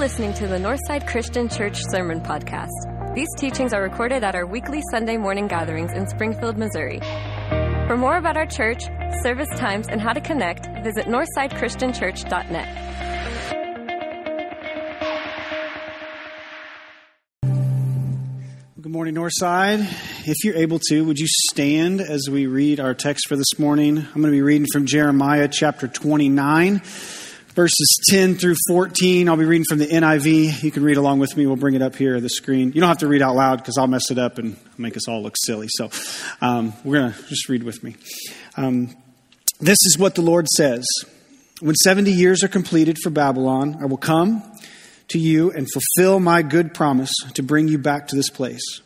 listening to the Northside Christian Church Sermon Podcast. These teachings are recorded at our weekly Sunday morning gatherings in Springfield, Missouri. For more about our church, service times, and how to connect, visit northsidechristianchurch.net. Good morning, Northside. If you're able to, would you stand as we read our text for this morning? I'm going to be reading from Jeremiah chapter 29 verses 10 through 14. I'll be reading from the NIV. You can read along with me. We'll bring it up here on the screen. You don't have to read out loud because I'll mess it up and make us all look silly. So um, we're going to just read with me. Um, this is what the Lord says When 70 years are completed for Babylon, I will come to you and fulfill my good promise to bring you back to this place.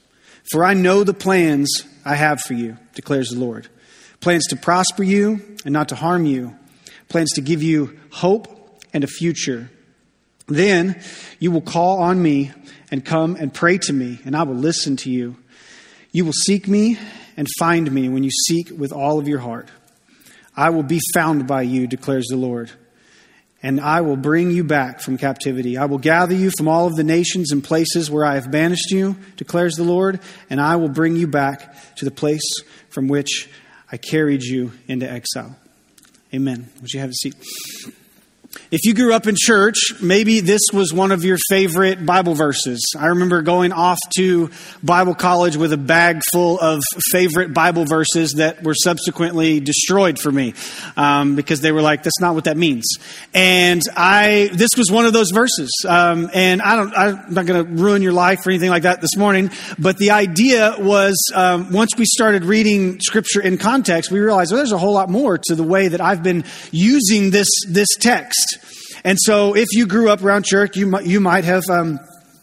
For I know the plans I have for you, declares the Lord plans to prosper you and not to harm you, plans to give you hope and a future. Then you will call on me and come and pray to me, and I will listen to you. You will seek me and find me when you seek with all of your heart. I will be found by you, declares the Lord, and I will bring you back from captivity. I will gather you from all of the nations and places where I have banished you, declares the Lord, and I will bring you back to the place from which I carried you into exile. Amen. Would you have a seat? If you grew up in church, maybe this was one of your favorite Bible verses. I remember going off to Bible college with a bag full of favorite Bible verses that were subsequently destroyed for me um, because they were like, "That's not what that means." And I, this was one of those verses. Um, and I don't, I'm not going to ruin your life or anything like that this morning. But the idea was, um, once we started reading Scripture in context, we realized well, there's a whole lot more to the way that I've been using this this text. And so, if you grew up around church, you might, you might have. Um,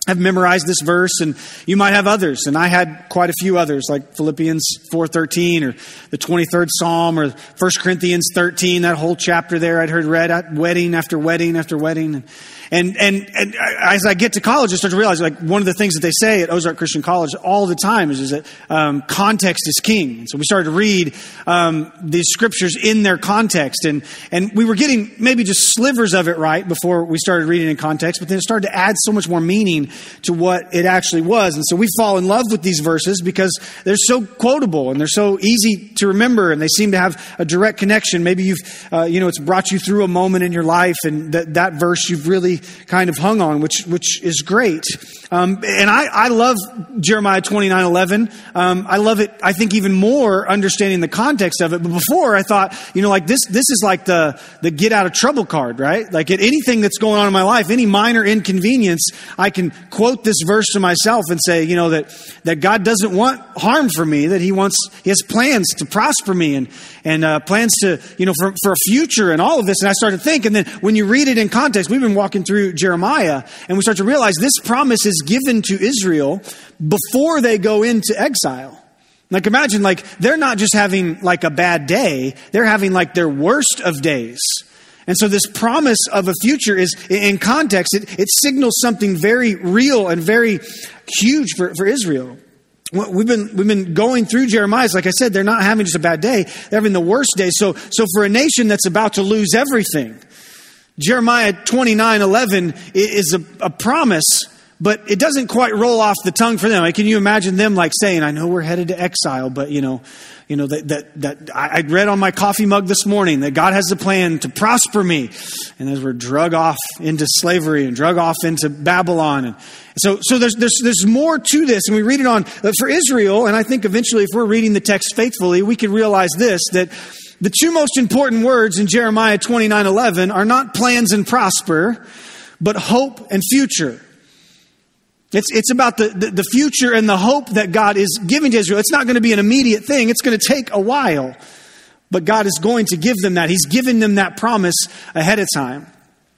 have memorized this verse and you might have others and i had quite a few others like philippians 4.13 or the 23rd psalm or 1 corinthians 13 that whole chapter there i'd heard read at wedding after wedding after wedding and, and, and, as I get to college, I start to realize like one of the things that they say at Ozark Christian College all the time is, is that um, context is king. And so we started to read um, these scriptures in their context. And, and we were getting maybe just slivers of it right before we started reading in context, but then it started to add so much more meaning to what it actually was. And so we fall in love with these verses because they're so quotable and they're so easy to remember and they seem to have a direct connection. Maybe you've, uh, you know, it's brought you through a moment in your life and that, that verse you've really kind of hung on, which, which is great. Um, and I, I love Jeremiah 29 11. Um, I love it, I think, even more understanding the context of it. But before, I thought, you know, like this, this is like the, the get out of trouble card, right? Like at anything that's going on in my life, any minor inconvenience, I can quote this verse to myself and say, you know, that, that God doesn't want harm for me, that He wants, He has plans to prosper me and, and uh, plans to, you know, for, for a future and all of this. And I started to think, and then when you read it in context, we've been walking through Jeremiah, and we start to realize this promise is given to Israel before they go into exile. Like imagine like they're not just having like a bad day, they're having like their worst of days. And so this promise of a future is in context, it, it signals something very real and very huge for, for Israel. We've been, we've been going through Jeremiah's, like I said, they're not having just a bad day, they're having the worst day. So, so for a nation that's about to lose everything, Jeremiah 29 11 is a, a promise, but it doesn't quite roll off the tongue for them. Like, can you imagine them like saying, I know we're headed to exile, but you know, you know, that, that, that I read on my coffee mug this morning that God has a plan to prosper me. And as we're drug off into slavery and drug off into Babylon. And so, so there's, there's, there's more to this. And we read it on, for Israel, and I think eventually if we're reading the text faithfully, we can realize this, that the two most important words in Jeremiah 29 11 are not plans and prosper, but hope and future. It's, it's about the, the, the, future and the hope that God is giving to Israel. It's not going to be an immediate thing, it's going to take a while. But God is going to give them that. He's given them that promise ahead of time.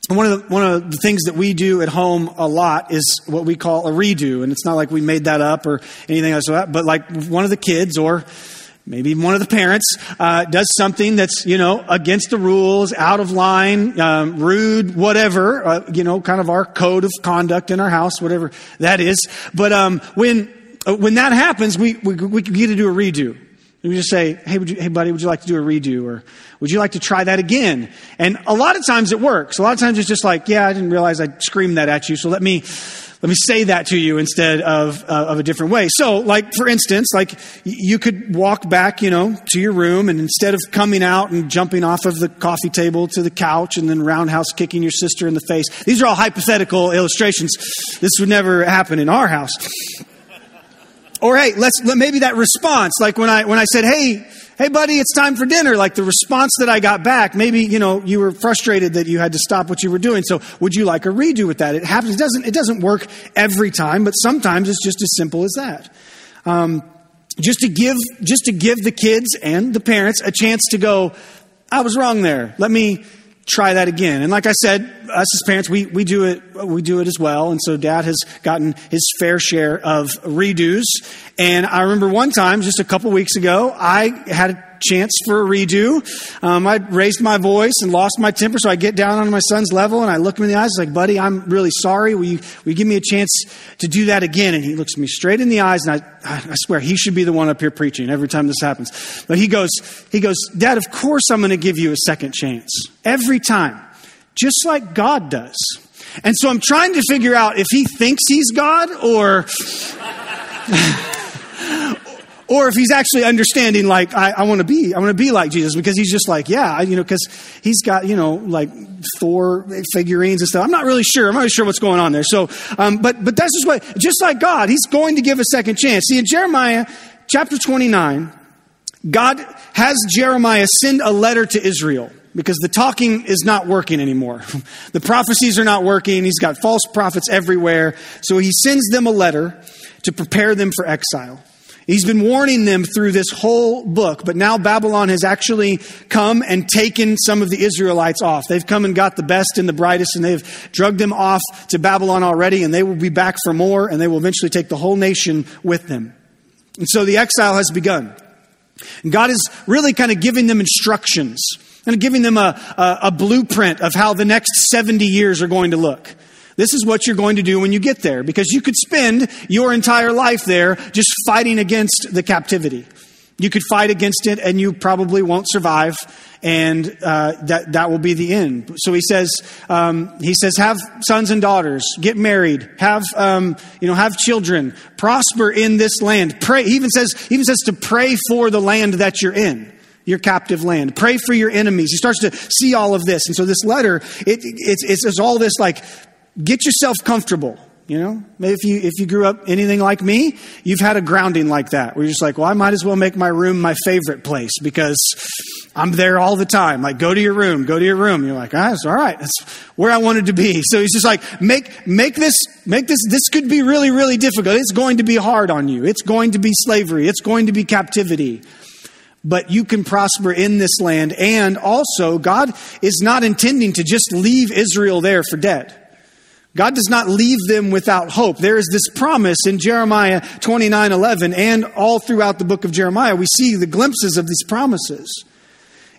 One of, the, one of the things that we do at home a lot is what we call a redo. And it's not like we made that up or anything like that, but like one of the kids or maybe one of the parents uh, does something that's you know against the rules out of line um, rude whatever uh, you know kind of our code of conduct in our house whatever that is but um, when uh, when that happens we, we, we get to do a redo We just say, hey, you, hey, buddy, would you like to do a redo? Or would you like to try that again? And a lot of times it works. A lot of times it's just like, yeah, I didn't realize I screamed that at you, so let me, let me say that to you instead of, uh, of a different way. So, like, for instance, like, you could walk back, you know, to your room, and instead of coming out and jumping off of the coffee table to the couch and then roundhouse kicking your sister in the face, these are all hypothetical illustrations. This would never happen in our house. Or hey, let's maybe that response, like when I when I said, "Hey, hey, buddy, it's time for dinner." Like the response that I got back, maybe you know you were frustrated that you had to stop what you were doing. So, would you like a redo with that? It happens. It doesn't. It doesn't work every time, but sometimes it's just as simple as that. Um, just to give, just to give the kids and the parents a chance to go. I was wrong there. Let me try that again. And like I said, us as parents, we, we do it we do it as well. And so dad has gotten his fair share of redos. And I remember one time, just a couple weeks ago, I had a chance for a redo. Um, I raised my voice and lost my temper, so I get down on my son's level and I look him in the eyes, like, buddy, I'm really sorry. Will you, will you give me a chance to do that again? And he looks me straight in the eyes, and I, I swear he should be the one up here preaching every time this happens. But he goes, he goes, Dad, of course I'm going to give you a second chance. Every time. Just like God does. And so I'm trying to figure out if he thinks he's God or. or if he's actually understanding like i, I want to be i want to be like jesus because he's just like yeah you know because he's got you know like thor figurines and stuff i'm not really sure i'm not really sure what's going on there so um, but but that's just what just like god he's going to give a second chance see in jeremiah chapter 29 god has jeremiah send a letter to israel because the talking is not working anymore. the prophecies are not working. He's got false prophets everywhere. So he sends them a letter to prepare them for exile. He's been warning them through this whole book, but now Babylon has actually come and taken some of the Israelites off. They've come and got the best and the brightest, and they've drugged them off to Babylon already, and they will be back for more, and they will eventually take the whole nation with them. And so the exile has begun. And God is really kind of giving them instructions and giving them a, a, a blueprint of how the next 70 years are going to look. This is what you're going to do when you get there because you could spend your entire life there just fighting against the captivity. You could fight against it and you probably won't survive, and uh, that that will be the end. So he says, um, he says, have sons and daughters, get married, have um, you know, have children, prosper in this land. Pray. He even says, he even says to pray for the land that you're in your captive land. Pray for your enemies. He starts to see all of this. And so this letter, it, it's, it's all this like get yourself comfortable. You know, if you if you grew up anything like me, you've had a grounding like that where you're just like, well, I might as well make my room my favorite place because I'm there all the time. Like, go to your room, go to your room. You're like, ah, it's all right. That's where I wanted to be. So he's just like, make make this make this. This could be really really difficult. It's going to be hard on you. It's going to be slavery. It's going to be captivity but you can prosper in this land. And also, God is not intending to just leave Israel there for dead. God does not leave them without hope. There is this promise in Jeremiah 29 11, and all throughout the book of Jeremiah, we see the glimpses of these promises.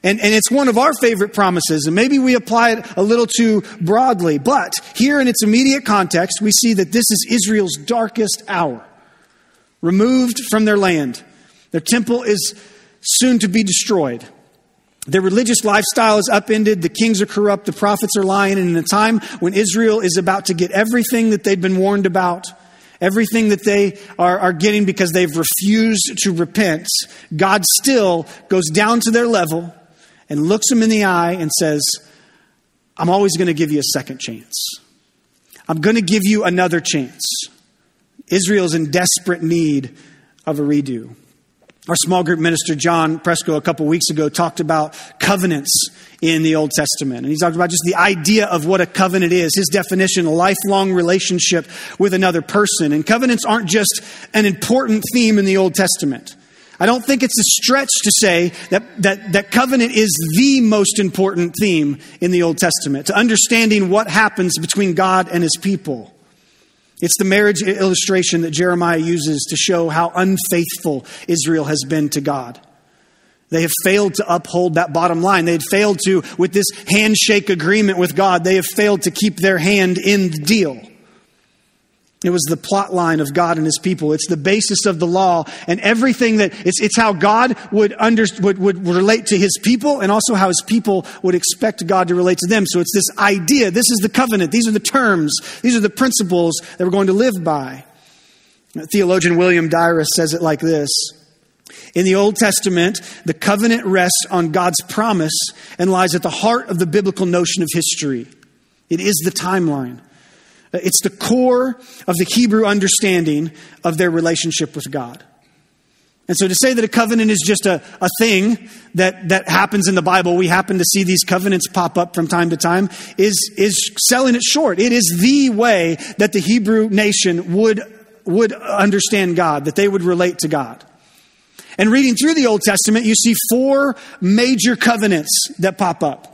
And, and it's one of our favorite promises, and maybe we apply it a little too broadly. But here in its immediate context, we see that this is Israel's darkest hour. Removed from their land. Their temple is soon to be destroyed. Their religious lifestyle is upended, the kings are corrupt, the prophets are lying, and in a time when Israel is about to get everything that they've been warned about, everything that they are, are getting because they've refused to repent, God still goes down to their level and looks them in the eye and says, I'm always going to give you a second chance. I'm going to give you another chance. Israel's in desperate need of a redo. Our small group minister, John Presco, a couple weeks ago talked about covenants in the Old Testament. And he talked about just the idea of what a covenant is, his definition, a lifelong relationship with another person. And covenants aren't just an important theme in the Old Testament. I don't think it's a stretch to say that, that, that covenant is the most important theme in the Old Testament, to understanding what happens between God and his people. It's the marriage illustration that Jeremiah uses to show how unfaithful Israel has been to God. They have failed to uphold that bottom line. They had failed to, with this handshake agreement with God, they have failed to keep their hand in the deal. It was the plot line of God and his people. It's the basis of the law and everything that it's, it's how God would, under, would, would relate to his people and also how his people would expect God to relate to them. So it's this idea. This is the covenant. These are the terms. These are the principles that we're going to live by. Theologian William Dyrness says it like this. In the Old Testament, the covenant rests on God's promise and lies at the heart of the biblical notion of history. It is the timeline. It's the core of the Hebrew understanding of their relationship with God. And so to say that a covenant is just a, a thing that, that happens in the Bible, we happen to see these covenants pop up from time to time, is, is selling it short. It is the way that the Hebrew nation would, would understand God, that they would relate to God. And reading through the Old Testament, you see four major covenants that pop up.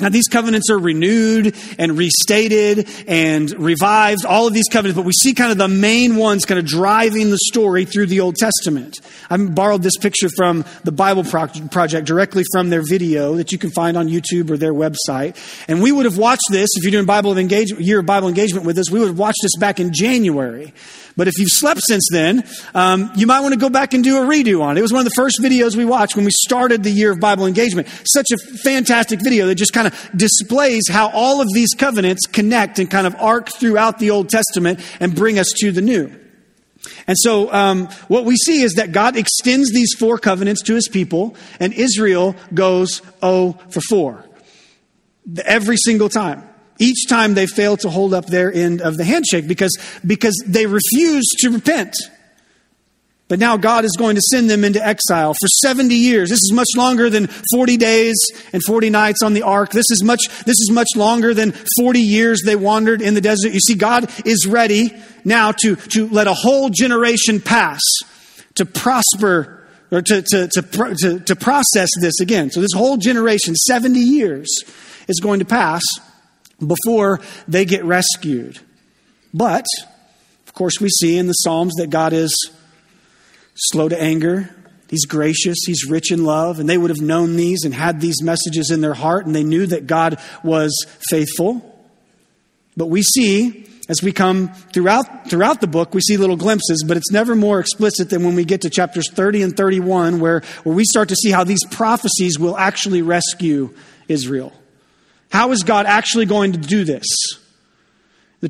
Now, these covenants are renewed and restated and revived, all of these covenants, but we see kind of the main ones kind of driving the story through the Old Testament. I borrowed this picture from the Bible Project directly from their video that you can find on YouTube or their website. And we would have watched this, if you're doing Bible engagement, year of Bible engagement with us, we would have watched this back in January. But if you've slept since then, um, you might want to go back and do a redo on it. It was one of the first videos we watched when we started the year of Bible engagement. Such a fantastic video that just kind of displays how all of these covenants connect and kind of arc throughout the Old Testament and bring us to the New. And so, um, what we see is that God extends these four covenants to his people, and Israel goes oh for four every single time. Each time they fail to hold up their end of the handshake because, because they refuse to repent. But now God is going to send them into exile for 70 years. This is much longer than 40 days and 40 nights on the ark. This is much, this is much longer than 40 years they wandered in the desert. You see, God is ready now to, to let a whole generation pass to prosper or to, to, to, to, to process this again. So this whole generation, 70 years, is going to pass before they get rescued. But, of course, we see in the Psalms that God is slow to anger. He's gracious. He's rich in love. And they would have known these and had these messages in their heart, and they knew that God was faithful. But we see, as we come throughout, throughout the book, we see little glimpses, but it's never more explicit than when we get to chapters 30 and 31, where, where we start to see how these prophecies will actually rescue Israel. How is God actually going to do this?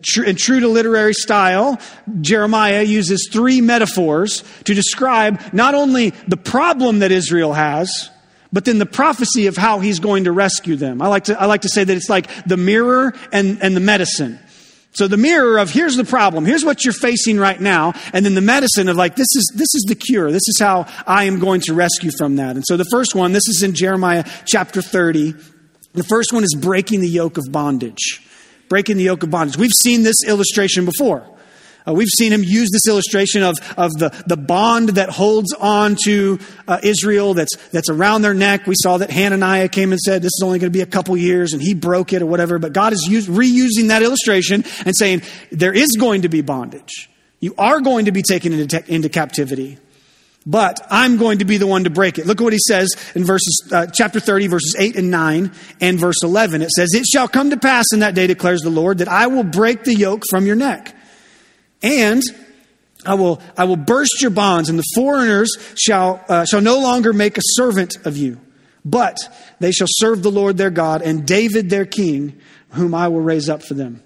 Tr- true to literary style, Jeremiah uses three metaphors to describe not only the problem that Israel has, but then the prophecy of how he's going to rescue them. I like to, I like to say that it's like the mirror and, and the medicine. So the mirror of here's the problem, here's what you're facing right now, and then the medicine of like this is this is the cure. This is how I am going to rescue from that. And so the first one, this is in Jeremiah chapter 30, the first one is breaking the yoke of bondage. Breaking the yoke of bondage. We've seen this illustration before. Uh, we've seen him use this illustration of, of the, the bond that holds on to uh, Israel that's, that's around their neck. We saw that Hananiah came and said, This is only going to be a couple years, and he broke it or whatever. But God is use, reusing that illustration and saying, There is going to be bondage. You are going to be taken into, into captivity but I'm going to be the one to break it. Look at what he says in verses, uh, chapter 30, verses 8 and 9, and verse 11. It says, It shall come to pass in that day, declares the Lord, that I will break the yoke from your neck. And I will, I will burst your bonds, and the foreigners shall, uh, shall no longer make a servant of you, but they shall serve the Lord their God and David their king, whom I will raise up for them.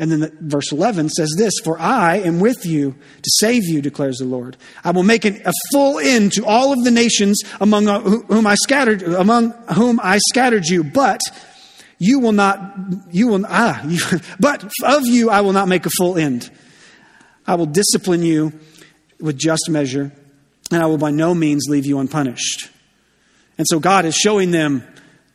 And then the, verse 11 says this For I am with you to save you, declares the Lord. I will make an, a full end to all of the nations among uh, whom I scattered, among whom I scattered you, but you will not, you will, ah, you, but of you I will not make a full end. I will discipline you with just measure, and I will by no means leave you unpunished. And so God is showing them,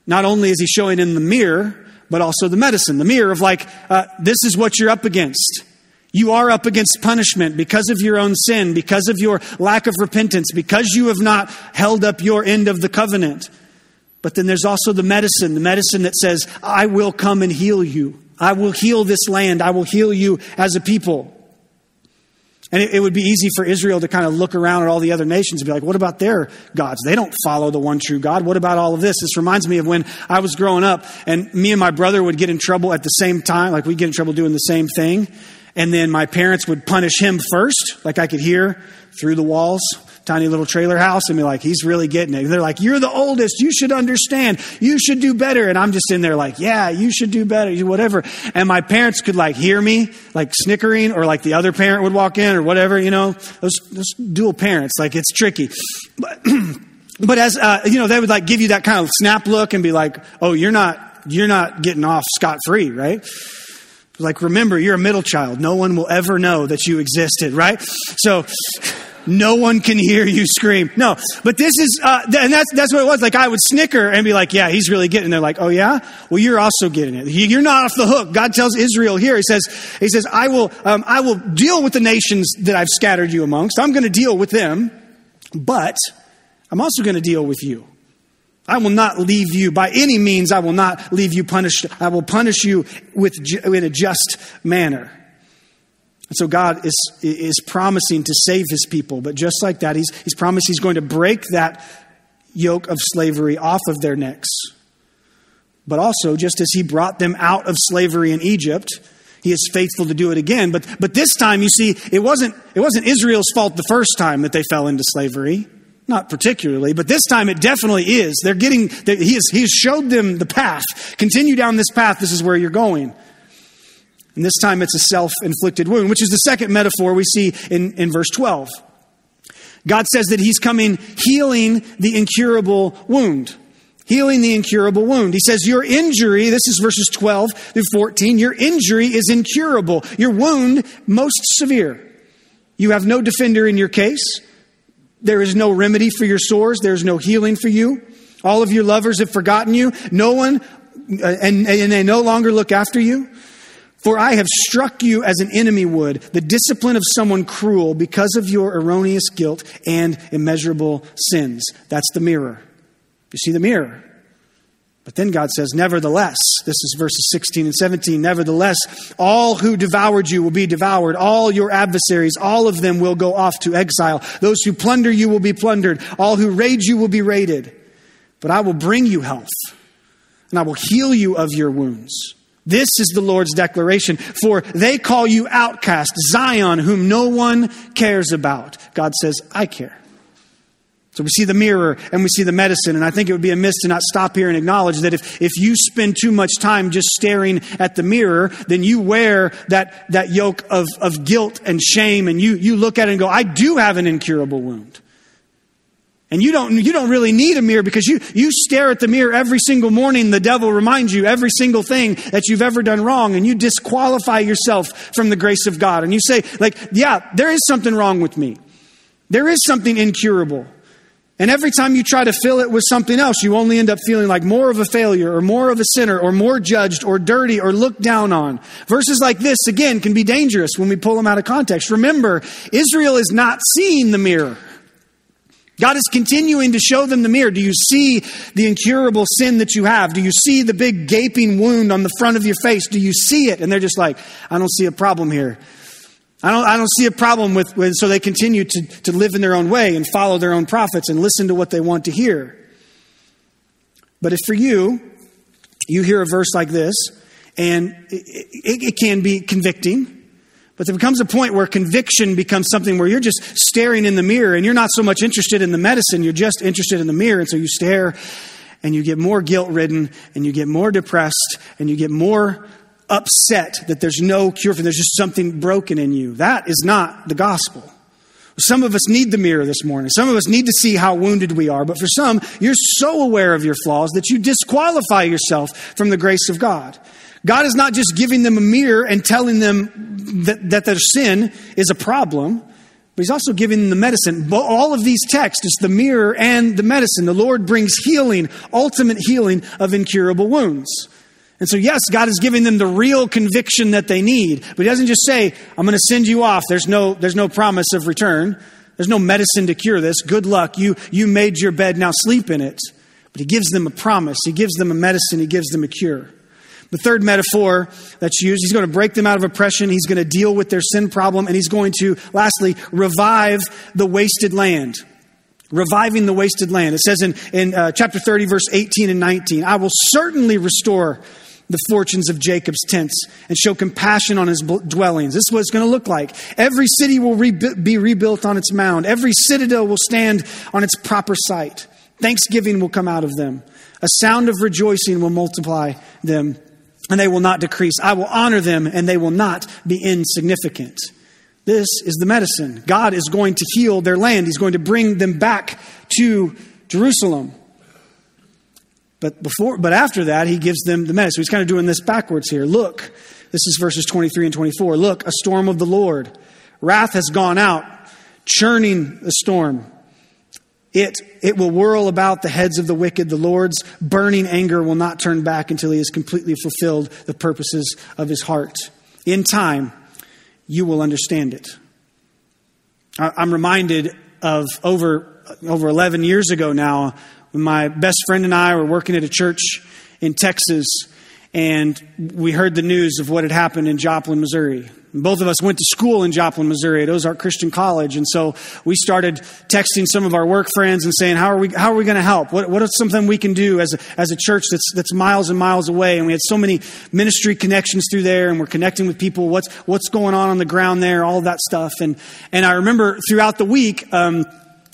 not only is He showing in the mirror, but also the medicine, the mirror of like, uh, this is what you're up against. You are up against punishment because of your own sin, because of your lack of repentance, because you have not held up your end of the covenant. But then there's also the medicine, the medicine that says, I will come and heal you. I will heal this land. I will heal you as a people. And it, it, would be easy for Israel to kind of look around at all the other nations and be like, what about their gods? They don't follow the one true God. What about all of this? This reminds me of when I was growing up and me and my brother would get in trouble at the same time, like we'd get in trouble doing the same thing. And then my parents would punish him first, like I could hear through the walls, tiny little trailer house, and be like, he's really getting it. They're like, you're the oldest. You should understand. You should do better. And I'm just in there like, yeah, you should do better, whatever. And my parents could like hear me, like snickering, or like the other parent would walk in or whatever, you know, those, those dual parents, like it's tricky. But, but as, uh, you know, they would like give you that kind of snap look and be like, oh, you're not, you're not getting off scot free, right? Like, remember, you're a middle child. No one will ever know that you existed, right? So, no one can hear you scream. No, but this is, uh, and that's, that's what it was. Like, I would snicker and be like, yeah, he's really getting it. They're like, oh yeah? Well, you're also getting it. You're not off the hook. God tells Israel here, he says, he says, I will, um, I will deal with the nations that I've scattered you amongst. I'm going to deal with them, but I'm also going to deal with you. I will not leave you by any means. I will not leave you punished. I will punish you with in a just manner. And so God is is promising to save His people, but just like that, He's He's promised He's going to break that yoke of slavery off of their necks. But also, just as He brought them out of slavery in Egypt, He is faithful to do it again. But but this time, you see, it wasn't it wasn't Israel's fault the first time that they fell into slavery. Not particularly, but this time it definitely is. They're getting, they, he, has, he has showed them the path. Continue down this path, this is where you're going. And this time it's a self inflicted wound, which is the second metaphor we see in, in verse 12. God says that He's coming healing the incurable wound. Healing the incurable wound. He says, Your injury, this is verses 12 through 14, your injury is incurable. Your wound, most severe. You have no defender in your case. There is no remedy for your sores. There's no healing for you. All of your lovers have forgotten you. No one, uh, and, and they no longer look after you. For I have struck you as an enemy would, the discipline of someone cruel because of your erroneous guilt and immeasurable sins. That's the mirror. You see the mirror. But then God says, Nevertheless, this is verses 16 and 17, nevertheless, all who devoured you will be devoured. All your adversaries, all of them will go off to exile. Those who plunder you will be plundered. All who raid you will be raided. But I will bring you health, and I will heal you of your wounds. This is the Lord's declaration. For they call you outcast, Zion, whom no one cares about. God says, I care. So we see the mirror and we see the medicine. And I think it would be a amiss to not stop here and acknowledge that if, if you spend too much time just staring at the mirror, then you wear that, that yoke of, of guilt and shame and you, you look at it and go, I do have an incurable wound. And you don't, you don't really need a mirror because you, you stare at the mirror every single morning. The devil reminds you every single thing that you've ever done wrong and you disqualify yourself from the grace of God. And you say, like, yeah, there is something wrong with me. There is something incurable. And every time you try to fill it with something else, you only end up feeling like more of a failure or more of a sinner or more judged or dirty or looked down on. Verses like this, again, can be dangerous when we pull them out of context. Remember, Israel is not seeing the mirror. God is continuing to show them the mirror. Do you see the incurable sin that you have? Do you see the big gaping wound on the front of your face? Do you see it? And they're just like, I don't see a problem here. I don't, I don't see a problem with, with, so they continue to, to live in their own way and follow their own prophets and listen to what they want to hear. But if for you, you hear a verse like this, and it, it, it can be convicting, but there becomes a point where conviction becomes something where you're just staring in the mirror and you're not so much interested in the medicine, you're just interested in the mirror. And so you stare and you get more guilt ridden and you get more depressed and you get more upset that there's no cure for there's just something broken in you. That is not the gospel. Some of us need the mirror this morning. Some of us need to see how wounded we are. But for some, you're so aware of your flaws that you disqualify yourself from the grace of God. God is not just giving them a mirror and telling them that, that their sin is a problem, but He's also giving them the medicine. All of these texts is the mirror and the medicine. The Lord brings healing, ultimate healing of incurable wounds. And so, yes, God is giving them the real conviction that they need, but He doesn't just say, I'm going to send you off. There's no, there's no promise of return. There's no medicine to cure this. Good luck. You, you made your bed, now sleep in it. But He gives them a promise. He gives them a medicine. He gives them a cure. The third metaphor that's used, He's going to break them out of oppression. He's going to deal with their sin problem. And He's going to, lastly, revive the wasted land reviving the wasted land. It says in, in uh, chapter 30, verse 18 and 19, I will certainly restore the fortunes of Jacob's tents and show compassion on his dwellings. This is what it's going to look like. Every city will be rebuilt on its mound. Every citadel will stand on its proper site. Thanksgiving will come out of them. A sound of rejoicing will multiply them, and they will not decrease. I will honor them, and they will not be insignificant. This is the medicine. God is going to heal their land. He's going to bring them back to Jerusalem. But before, but after that, he gives them the medicine. He's kind of doing this backwards here. Look, this is verses 23 and 24. Look, a storm of the Lord. Wrath has gone out, churning the storm. It, it will whirl about the heads of the wicked. The Lord's burning anger will not turn back until he has completely fulfilled the purposes of his heart. In time, you will understand it. I'm reminded of over, over 11 years ago now, when my best friend and I were working at a church in Texas, and we heard the news of what had happened in Joplin, Missouri. Both of us went to school in Joplin, Missouri at Ozark Christian College. And so we started texting some of our work friends and saying, how are we, how are we going to help? What, what is something we can do as a, as a church that's, that's miles and miles away? And we had so many ministry connections through there and we're connecting with people. What's, what's going on on the ground there? All that stuff. And, and I remember throughout the week, um,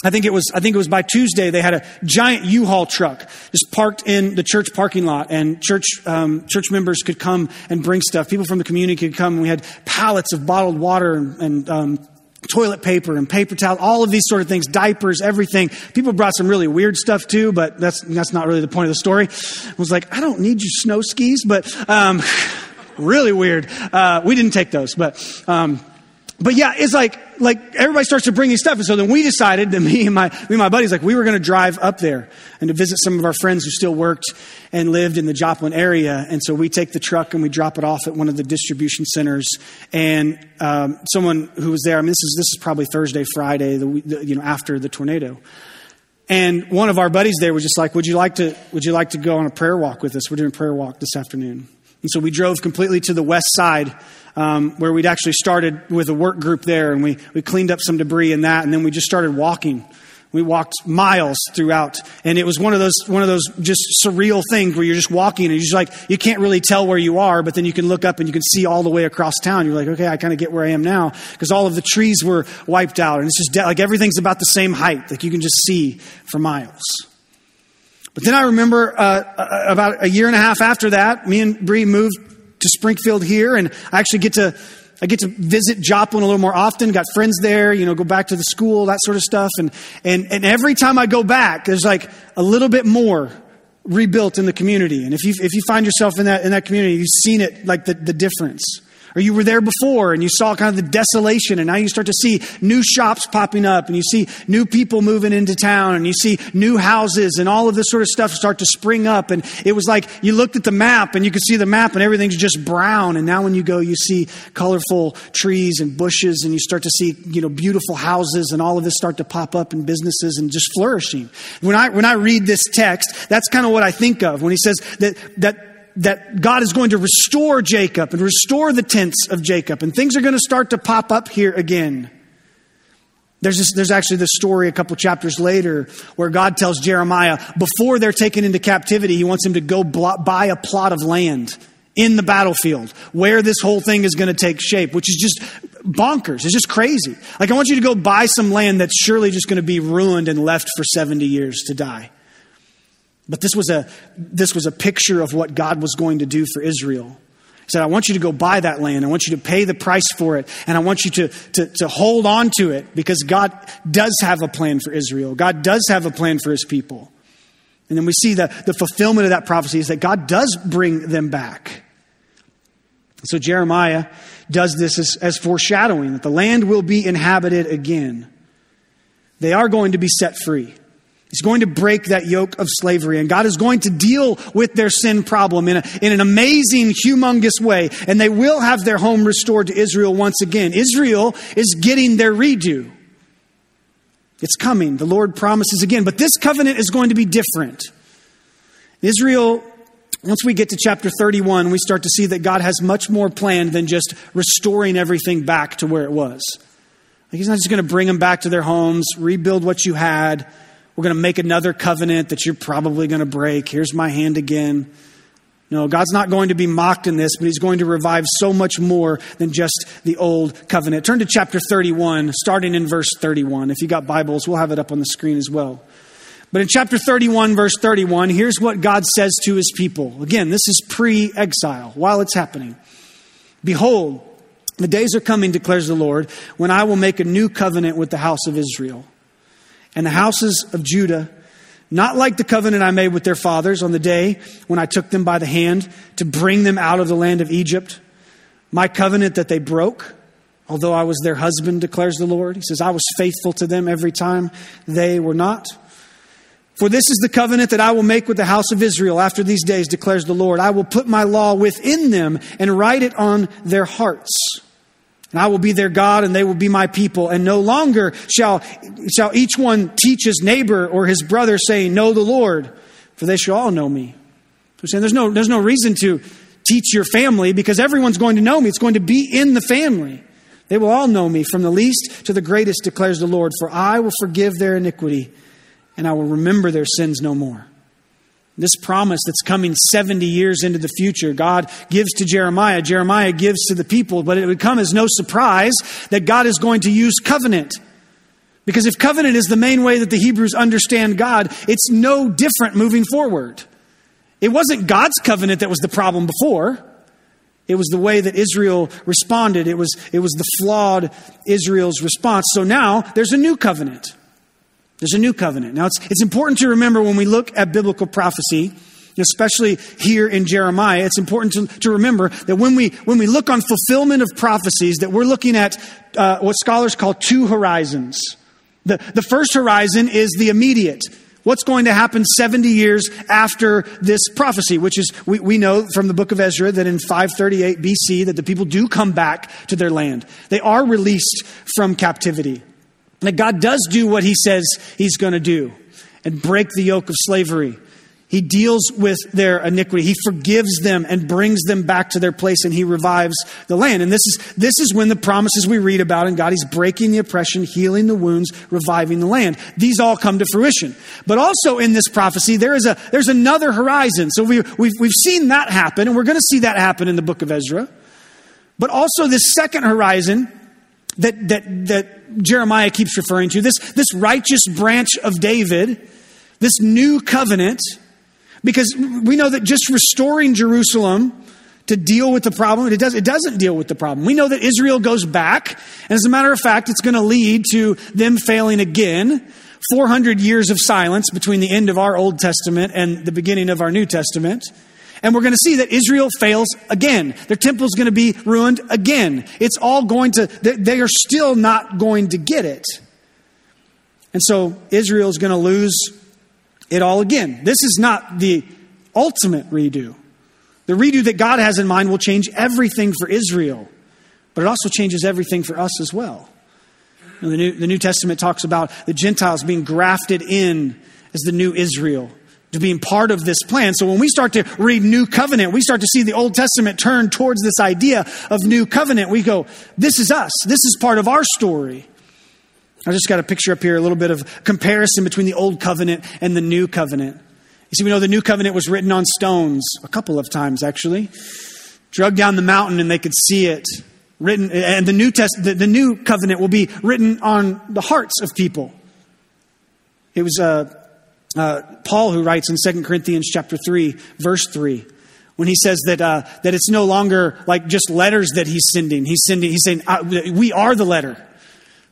I think it was, I think it was by Tuesday, they had a giant U-Haul truck just parked in the church parking lot and church, um, church members could come and bring stuff. People from the community could come we had pallets of bottled water and, and um, toilet paper and paper towel, all of these sort of things, diapers, everything. People brought some really weird stuff too, but that's, that's not really the point of the story. I was like, I don't need your snow skis, but, um, really weird. Uh, we didn't take those, but, um, but yeah, it's like, like everybody starts to bring these stuff. And so then we decided that me and my, me and my buddies, like we were going to drive up there and to visit some of our friends who still worked and lived in the Joplin area. And so we take the truck and we drop it off at one of the distribution centers. And um, someone who was there, I mean, this is, this is probably Thursday, Friday, the, the, you know, after the tornado. And one of our buddies there was just like, would you like to, would you like to go on a prayer walk with us? We're doing a prayer walk this afternoon. And so we drove completely to the west side um, where we'd actually started with a work group there and we, we cleaned up some debris in that and then we just started walking. We walked miles throughout and it was one of those, one of those just surreal things where you're just walking and you're just like, you can't really tell where you are, but then you can look up and you can see all the way across town. You're like, okay, I kind of get where I am now because all of the trees were wiped out and it's just de- like everything's about the same height. Like you can just see for miles. But then I remember uh, uh about a year and a half after that, me and Bree moved to Springfield here, and I actually get to I get to visit Joplin a little more often. Got friends there, you know, go back to the school, that sort of stuff. And and and every time I go back, there's like a little bit more rebuilt in the community. And if you if you find yourself in that in that community, you've seen it like the, the difference. Or you were there before and you saw kind of the desolation and now you start to see new shops popping up and you see new people moving into town and you see new houses and all of this sort of stuff start to spring up. And it was like you looked at the map and you could see the map and everything's just brown. And now when you go, you see colorful trees and bushes and you start to see, you know, beautiful houses and all of this start to pop up in businesses and just flourishing. When I, when I read this text, that's kind of what I think of when he says that, that that God is going to restore Jacob and restore the tents of Jacob, and things are going to start to pop up here again. There's, this, there's actually this story a couple chapters later where God tells Jeremiah before they're taken into captivity, he wants him to go buy a plot of land in the battlefield where this whole thing is going to take shape, which is just bonkers. It's just crazy. Like, I want you to go buy some land that's surely just going to be ruined and left for 70 years to die. But this was a, this was a picture of what God was going to do for Israel. He said, I want you to go buy that land. I want you to pay the price for it. And I want you to, to, to hold on to it because God does have a plan for Israel. God does have a plan for his people. And then we see the, the fulfillment of that prophecy is that God does bring them back. So Jeremiah does this as, as foreshadowing that the land will be inhabited again. They are going to be set free. He's going to break that yoke of slavery, and God is going to deal with their sin problem in, a, in an amazing, humongous way, and they will have their home restored to Israel once again. Israel is getting their redo. It's coming. The Lord promises again, but this covenant is going to be different. Israel, once we get to chapter 31, we start to see that God has much more planned than just restoring everything back to where it was. He's not just going to bring them back to their homes, rebuild what you had we're going to make another covenant that you're probably going to break. Here's my hand again. No, God's not going to be mocked in this, but He's going to revive so much more than just the old covenant. Turn to chapter 31, starting in verse 31. If you got Bibles, we'll have it up on the screen as well. But in chapter 31, verse 31, here's what God says to His people. Again, this is pre exile, while it's happening. Behold, the days are coming, declares the Lord, when I will make a new covenant with the house of Israel and the houses of Judah not like the covenant I made with their fathers on the day when I took them by the hand to bring them out of the land of Egypt. My covenant that they broke, although I was their husband, declares the Lord. He says, I was faithful to them every time they were not. For this is the covenant that I will make with the house of Israel after these days, declares the Lord. I will put my law within them and write it on their hearts. And I will be their God, and they will be my people. And no longer shall, shall each one teach his neighbor or his brother, saying, Know the Lord, for they shall all know me. So saying there's no, there's no reason to teach your family because everyone's going to know me. It's going to be in the family. They will all know me, from the least to the greatest, declares the Lord. For I will forgive their iniquity, and I will remember their sins no more. This promise that's coming 70 years into the future, God gives to Jeremiah. Jeremiah gives to the people, but it would come as no surprise that God is going to use covenant. Because if covenant is the main way that the Hebrews understand God, it's no different moving forward. It wasn't God's covenant that was the problem before. It was the way that Israel responded. It was, it was the flawed Israel's response. So now there's a new covenant. There's a new covenant. Now, it's, it's important to remember when we look at biblical prophecy, especially here in Jeremiah, it's important to, to remember that when we, when we look on fulfillment of prophecies, that we're looking at uh, what scholars call two horizons. The, the first horizon is the immediate. What's going to happen 70 years after this prophecy, which is, we, we know from the book of Ezra that in 538 BC that the people do come back to their land. They are released from captivity. That God does do what he says he's going to do and break the yoke of slavery. He deals with their iniquity. He forgives them and brings them back to their place and he revives the land. And this is, this is when the promises we read about in God, he's breaking the oppression, healing the wounds, reviving the land. These all come to fruition. But also in this prophecy, there is a, there's another horizon. So we, we've, we've seen that happen and we're going to see that happen in the book of Ezra. But also this second horizon that, that, that Jeremiah keeps referring to, this, this righteous branch of David, this new covenant, because we know that just restoring Jerusalem to deal with the problem, it, does, it doesn't deal with the problem. We know that Israel goes back, and as a matter of fact, it's going to lead to them failing again. 400 years of silence between the end of our Old Testament and the beginning of our New Testament. And we're going to see that Israel fails again. Their temple is going to be ruined again. It's all going to, they are still not going to get it. And so Israel is going to lose it all again. This is not the ultimate redo. The redo that God has in mind will change everything for Israel, but it also changes everything for us as well. the, New, the New Testament talks about the Gentiles being grafted in as the new Israel to being part of this plan. So when we start to read New Covenant, we start to see the Old Testament turn towards this idea of New Covenant. We go, this is us. This is part of our story. I just got a picture up here, a little bit of comparison between the Old Covenant and the New Covenant. You see, we know the New Covenant was written on stones a couple of times, actually. Drug down the mountain and they could see it. Written, and the New, Test, the, the New Covenant will be written on the hearts of people. It was uh, uh, Paul who writes in 2 Corinthians chapter 3, verse 3, when he says that, uh, that it's no longer like just letters that he's sending. He's sending, he's saying, uh, we are the letter.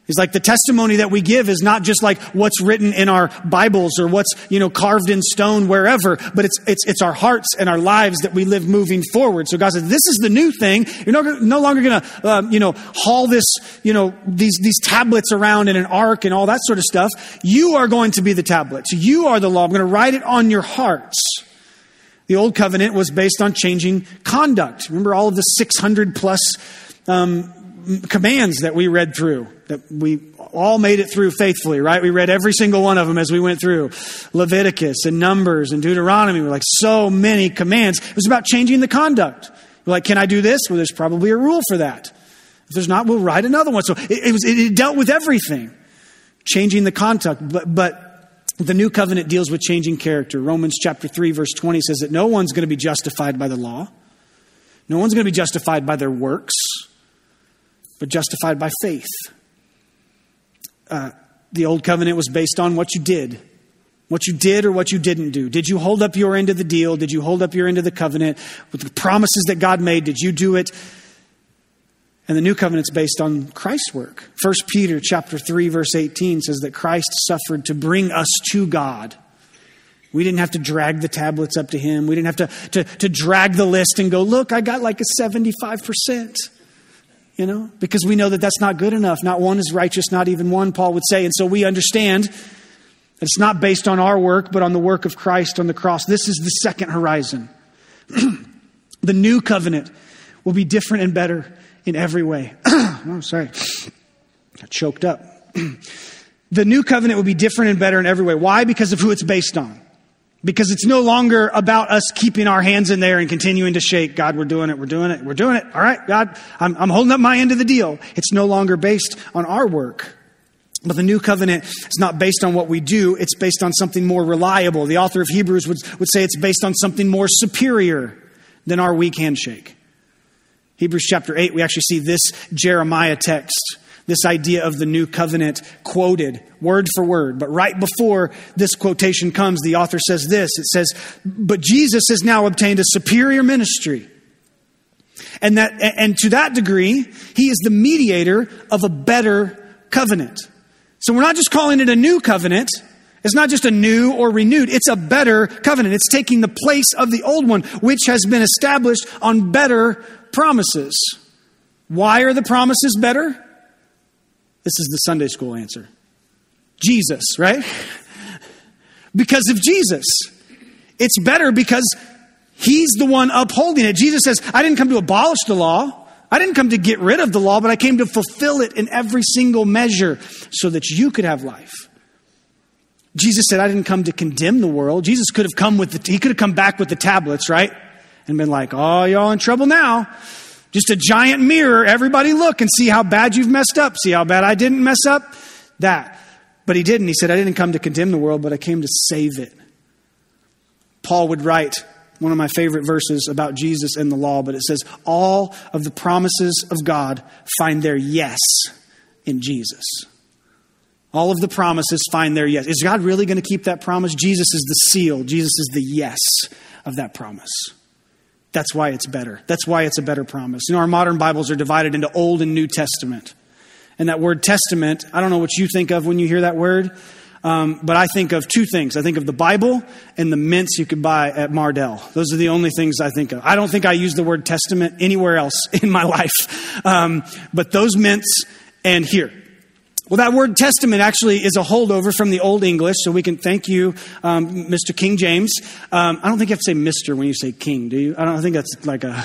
He's like the testimony that we give is not just like what's written in our Bibles or what's, you know, carved in stone wherever, but it's, it's, it's our hearts and our lives that we live moving forward. So God says, this is the new thing. You're no, no longer going to, um, you know, haul this, you know, these, these tablets around in an ark and all that sort of stuff. You are going to be the tablets. You are the law. I'm going to write it on your hearts. The old covenant was based on changing conduct. Remember all of the 600 plus um, commands that we read through, that we all made it through faithfully, right? We read every single one of them as we went through Leviticus and Numbers and Deuteronomy. We're like, so many commands. It was about changing the conduct. We're like, can I do this? Well, there's probably a rule for that. If there's not, we'll write another one. So it, it was, it dealt with everything, changing the conduct. But, but The new covenant deals with changing character. Romans chapter 3 verse 20 says that no one's going to be justified by the law. No one's going to be justified by their works, but justified by faith. Uh, the old covenant was based on what you did. What you did or what you didn't do. Did you hold up your end of the deal? Did you hold up your end of the covenant with the promises that God made? Did you do it? And the new covenant's based on Christ's work. 1 Peter chapter 3 verse 18 says that Christ suffered to bring us to God. We didn't have to drag the tablets up to him. We didn't have to, to, to drag the list and go, look, I got like a 75%. You know, because we know that that's not good enough. Not one is righteous, not even one, Paul would say. And so we understand that it's not based on our work, but on the work of Christ on the cross. This is the second horizon. the new covenant will be different and better in every way. oh, sorry. Choked up. the new covenant will be different and better in every way. Why? Because of who it's based on. Because it's no longer about us keeping our hands in there and continuing to shake. God, we're doing it, we're doing it, we're doing it. All right, God, I'm, I'm holding up my end of the deal. It's no longer based on our work. But the new covenant is not based on what we do, it's based on something more reliable. The author of Hebrews would, would say it's based on something more superior than our weak handshake. Hebrews chapter 8, we actually see this Jeremiah text, this idea of the new covenant quoted word for word. But right before this quotation comes, the author says this it says, But Jesus has now obtained a superior ministry. And, that, and to that degree, he is the mediator of a better covenant. So we're not just calling it a new covenant. It's not just a new or renewed. It's a better covenant. It's taking the place of the old one, which has been established on better promises. Why are the promises better? This is the Sunday school answer Jesus, right? Because of Jesus. It's better because he's the one upholding it. Jesus says, I didn't come to abolish the law. I didn't come to get rid of the law, but I came to fulfill it in every single measure so that you could have life. Jesus said, I didn't come to condemn the world. Jesus could have come with the, he could have come back with the tablets, right? And been like, oh, y'all in trouble now. Just a giant mirror. Everybody look and see how bad you've messed up. See how bad I didn't mess up? That. But he didn't. He said, I didn't come to condemn the world, but I came to save it. Paul would write, one of my favorite verses about Jesus and the law, but it says, All of the promises of God find their yes in Jesus. All of the promises find their yes. Is God really going to keep that promise? Jesus is the seal, Jesus is the yes of that promise. That's why it's better. That's why it's a better promise. You know, our modern Bibles are divided into Old and New Testament. And that word testament, I don't know what you think of when you hear that word. Um, but I think of two things. I think of the Bible and the mints you could buy at Mardel. Those are the only things I think of. I don't think I use the word testament anywhere else in my life. Um, but those mints and here. Well, that word testament actually is a holdover from the Old English, so we can thank you, um, Mr. King James. Um, I don't think you have to say Mr. when you say King, do you? I don't think that's like a.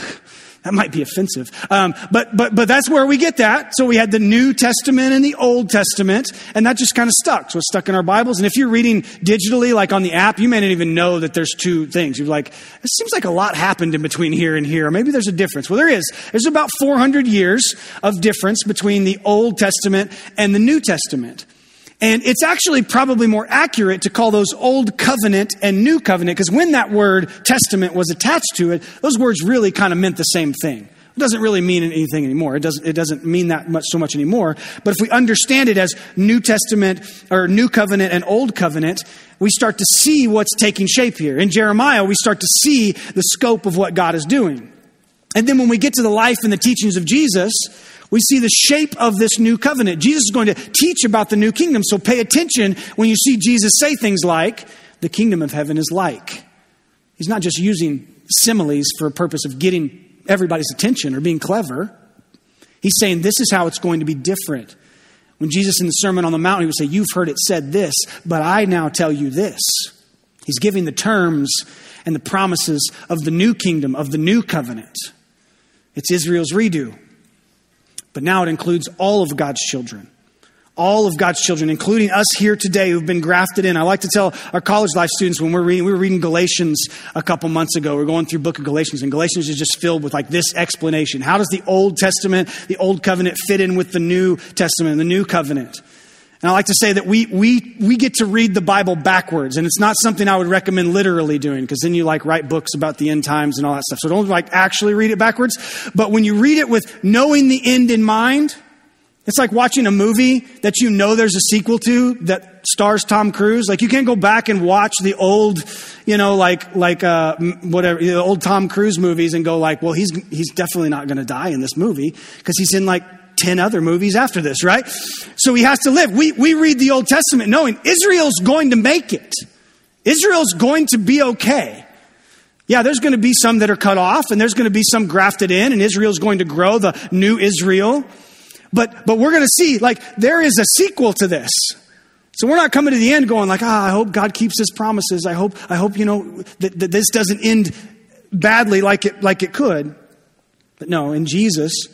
That might be offensive. Um, but, but, but that's where we get that. So we had the New Testament and the Old Testament, and that just kind of stuck. So it's stuck in our Bibles. And if you're reading digitally, like on the app, you may not even know that there's two things. You're like, it seems like a lot happened in between here and here. Maybe there's a difference. Well, there is. There's about 400 years of difference between the Old Testament and the New Testament. And it's actually probably more accurate to call those Old Covenant and New Covenant, because when that word testament was attached to it, those words really kind of meant the same thing. It doesn't really mean anything anymore. It doesn't, it doesn't mean that much so much anymore. But if we understand it as New Testament or New Covenant and Old Covenant, we start to see what's taking shape here. In Jeremiah, we start to see the scope of what God is doing. And then when we get to the life and the teachings of Jesus, we see the shape of this new covenant. Jesus is going to teach about the new kingdom, so pay attention when you see Jesus say things like, the kingdom of heaven is like. He's not just using similes for a purpose of getting everybody's attention or being clever. He's saying this is how it's going to be different. When Jesus in the Sermon on the Mount, he would say, You've heard it said this, but I now tell you this. He's giving the terms and the promises of the new kingdom, of the new covenant. It's Israel's redo. But now it includes all of God's children. All of God's children, including us here today who've been grafted in. I like to tell our college life students when we're reading, we were reading Galatians a couple months ago. We're going through book of Galatians, and Galatians is just filled with like this explanation. How does the Old Testament, the Old Covenant fit in with the New Testament, the New Covenant? And I like to say that we, we, we get to read the Bible backwards, and it's not something I would recommend literally doing, because then you like write books about the end times and all that stuff. So don't like actually read it backwards. But when you read it with knowing the end in mind, it's like watching a movie that you know there's a sequel to that stars Tom Cruise. Like you can't go back and watch the old, you know, like like uh, whatever the old Tom Cruise movies and go like, well, he's he's definitely not going to die in this movie because he's in like 10 other movies after this, right? So he has to live. We, we read the Old Testament knowing Israel's going to make it. Israel's going to be okay. Yeah, there's going to be some that are cut off and there's going to be some grafted in and Israel's going to grow, the new Israel. But, but we're going to see, like, there is a sequel to this. So we're not coming to the end going like, ah, I hope God keeps his promises. I hope, I hope, you know, that, that this doesn't end badly like it, like it could. But no, in Jesus,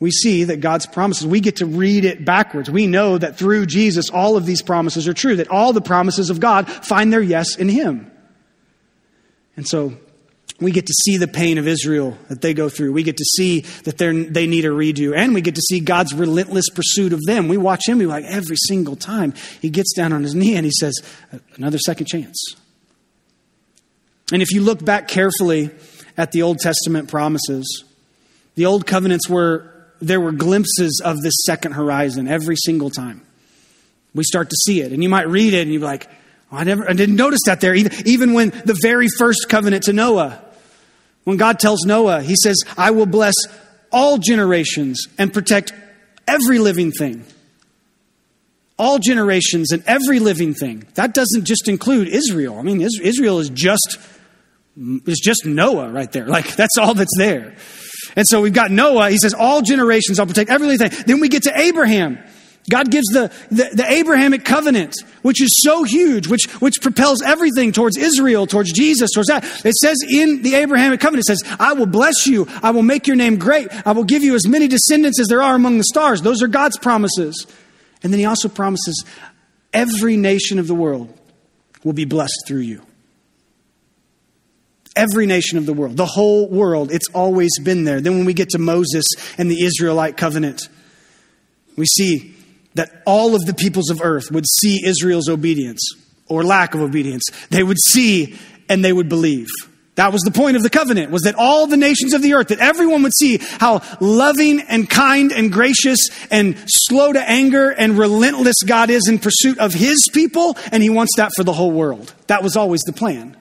we see that God's promises, we get to read it backwards. We know that through Jesus, all of these promises are true, that all the promises of God find their yes in Him. And so we get to see the pain of Israel that they go through. We get to see that they need a redo. And we get to see God's relentless pursuit of them. We watch Him be like every single time He gets down on His knee and He says, Another second chance. And if you look back carefully at the Old Testament promises, the Old covenants were there were glimpses of this second horizon every single time. We start to see it. And you might read it and you're like, oh, I never, I didn't notice that there. Even, even when the very first covenant to Noah, when God tells Noah, he says, I will bless all generations and protect every living thing. All generations and every living thing. That doesn't just include Israel. I mean, Israel is just, is just Noah right there. Like, that's all that's there. And so we've got Noah. He says, all generations, I'll protect everything. Then we get to Abraham. God gives the, the, the, Abrahamic covenant, which is so huge, which, which propels everything towards Israel, towards Jesus, towards that. It says in the Abrahamic covenant, it says, I will bless you. I will make your name great. I will give you as many descendants as there are among the stars. Those are God's promises. And then he also promises every nation of the world will be blessed through you. Every nation of the world, the whole world, it's always been there. Then when we get to Moses and the Israelite covenant, we see that all of the peoples of earth would see Israel's obedience or lack of obedience. They would see and they would believe. That was the point of the covenant, was that all the nations of the earth, that everyone would see how loving and kind and gracious and slow to anger and relentless God is in pursuit of his people, and he wants that for the whole world. That was always the plan.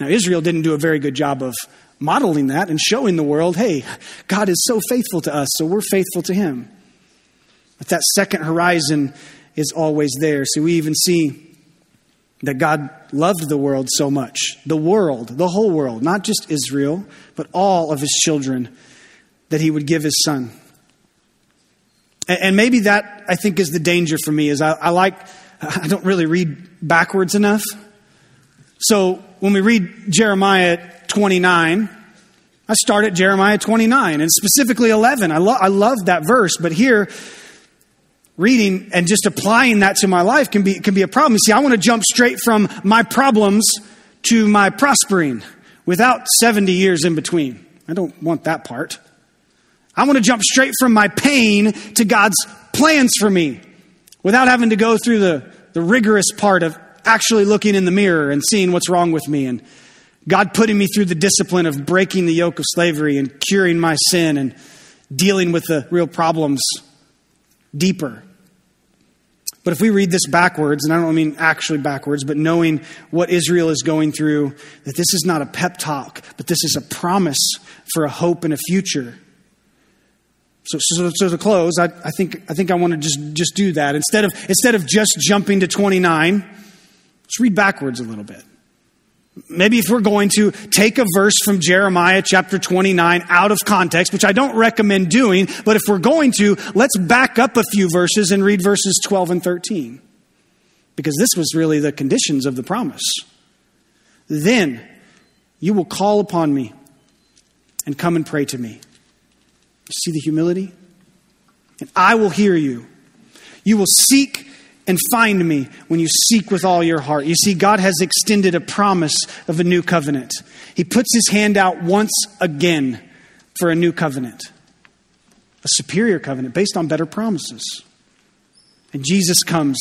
Now, Israel didn't do a very good job of modeling that and showing the world, hey, God is so faithful to us, so we're faithful to him. But that second horizon is always there. So we even see that God loved the world so much the world, the whole world, not just Israel, but all of his children, that he would give his son. And maybe that, I think, is the danger for me, is I, I like, I don't really read backwards enough. So when we read Jeremiah 29, I start at Jeremiah 29 and specifically 11. I, lo- I love that verse, but here, reading and just applying that to my life can be, can be a problem. You see, I want to jump straight from my problems to my prospering without 70 years in between. I don't want that part. I want to jump straight from my pain to God's plans for me without having to go through the, the rigorous part of actually looking in the mirror and seeing what's wrong with me and God putting me through the discipline of breaking the yoke of slavery and curing my sin and dealing with the real problems deeper. But if we read this backwards, and I don't mean actually backwards, but knowing what Israel is going through, that this is not a pep talk, but this is a promise for a hope and a future. So, so, so to close, I, I, think, I think I want to just, just do that. Instead of, instead of just jumping to 29, Let's read backwards a little bit. Maybe if we're going to take a verse from Jeremiah chapter 29 out of context, which I don't recommend doing, but if we're going to, let's back up a few verses and read verses 12 and 13. Because this was really the conditions of the promise. Then you will call upon me and come and pray to me. See the humility? And I will hear you. You will seek and find me when you seek with all your heart. You see, God has extended a promise of a new covenant. He puts his hand out once again for a new covenant, a superior covenant based on better promises. And Jesus comes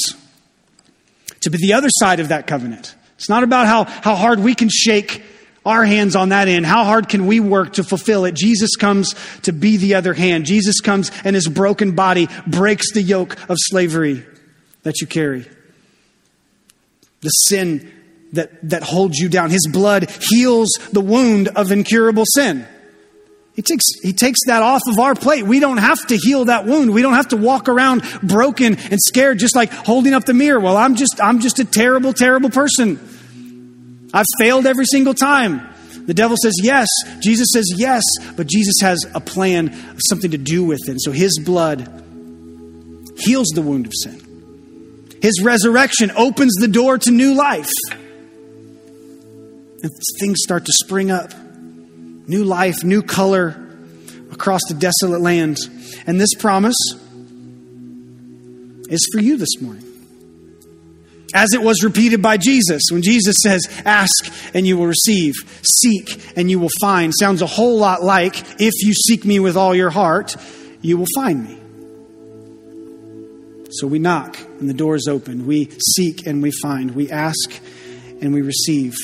to be the other side of that covenant. It's not about how, how hard we can shake our hands on that end. How hard can we work to fulfill it? Jesus comes to be the other hand. Jesus comes and his broken body breaks the yoke of slavery that you carry. The sin that, that holds you down. His blood heals the wound of incurable sin. He takes, he takes that off of our plate. We don't have to heal that wound. We don't have to walk around broken and scared, just like holding up the mirror. Well, I'm just, I'm just a terrible, terrible person. I've failed every single time. The devil says yes. Jesus says yes. But Jesus has a plan something to do with it. So his blood heals the wound of sin. His resurrection opens the door to new life. And things start to spring up new life, new color across the desolate land. And this promise is for you this morning. As it was repeated by Jesus, when Jesus says, Ask and you will receive, seek and you will find, sounds a whole lot like, If you seek me with all your heart, you will find me. So we knock and the door is open. We seek and we find. We ask and we receive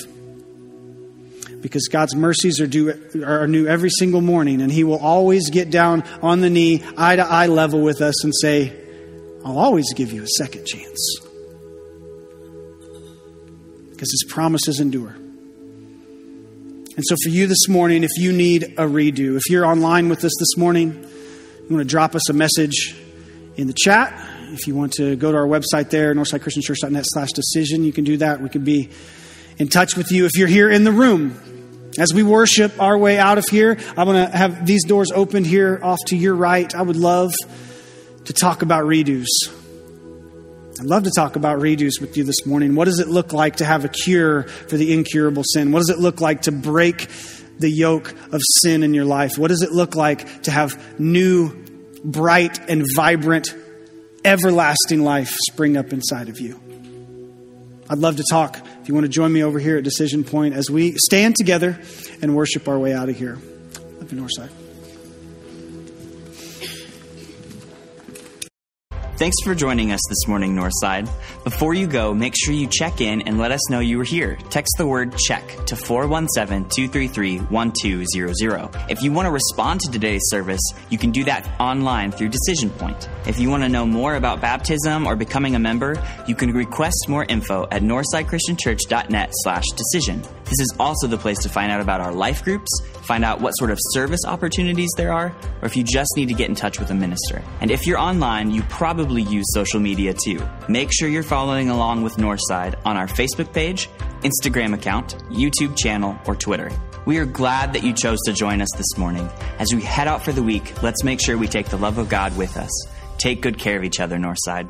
because God's mercies are, due, are new every single morning, and He will always get down on the knee, eye to eye level with us, and say, I'll always give you a second chance. Because His promises endure. And so, for you this morning, if you need a redo, if you're online with us this morning, you want to drop us a message in the chat. If you want to go to our website there, northsidechristianchurch.net slash decision, you can do that. We can be in touch with you if you're here in the room. As we worship our way out of here, I'm going to have these doors opened here off to your right. I would love to talk about redos. I'd love to talk about redos with you this morning. What does it look like to have a cure for the incurable sin? What does it look like to break the yoke of sin in your life? What does it look like to have new, bright, and vibrant, everlasting life spring up inside of you? I'd love to talk. If you want to join me over here at Decision Point as we stand together and worship our way out of here. Up in Northside. Thanks for joining us this morning, Northside. Before you go, make sure you check in and let us know you were here. Text the word check to 417 233 1200. If you want to respond to today's service, you can do that online through Decision Point. If you want to know more about baptism or becoming a member, you can request more info at northsidechristianchurch.net slash decision. This is also the place to find out about our life groups, find out what sort of service opportunities there are, or if you just need to get in touch with a minister. And if you're online, you probably use social media too. Make sure you're following along with Northside on our Facebook page, Instagram account, YouTube channel, or Twitter. We are glad that you chose to join us this morning. As we head out for the week, let's make sure we take the love of God with us. Take good care of each other, Northside.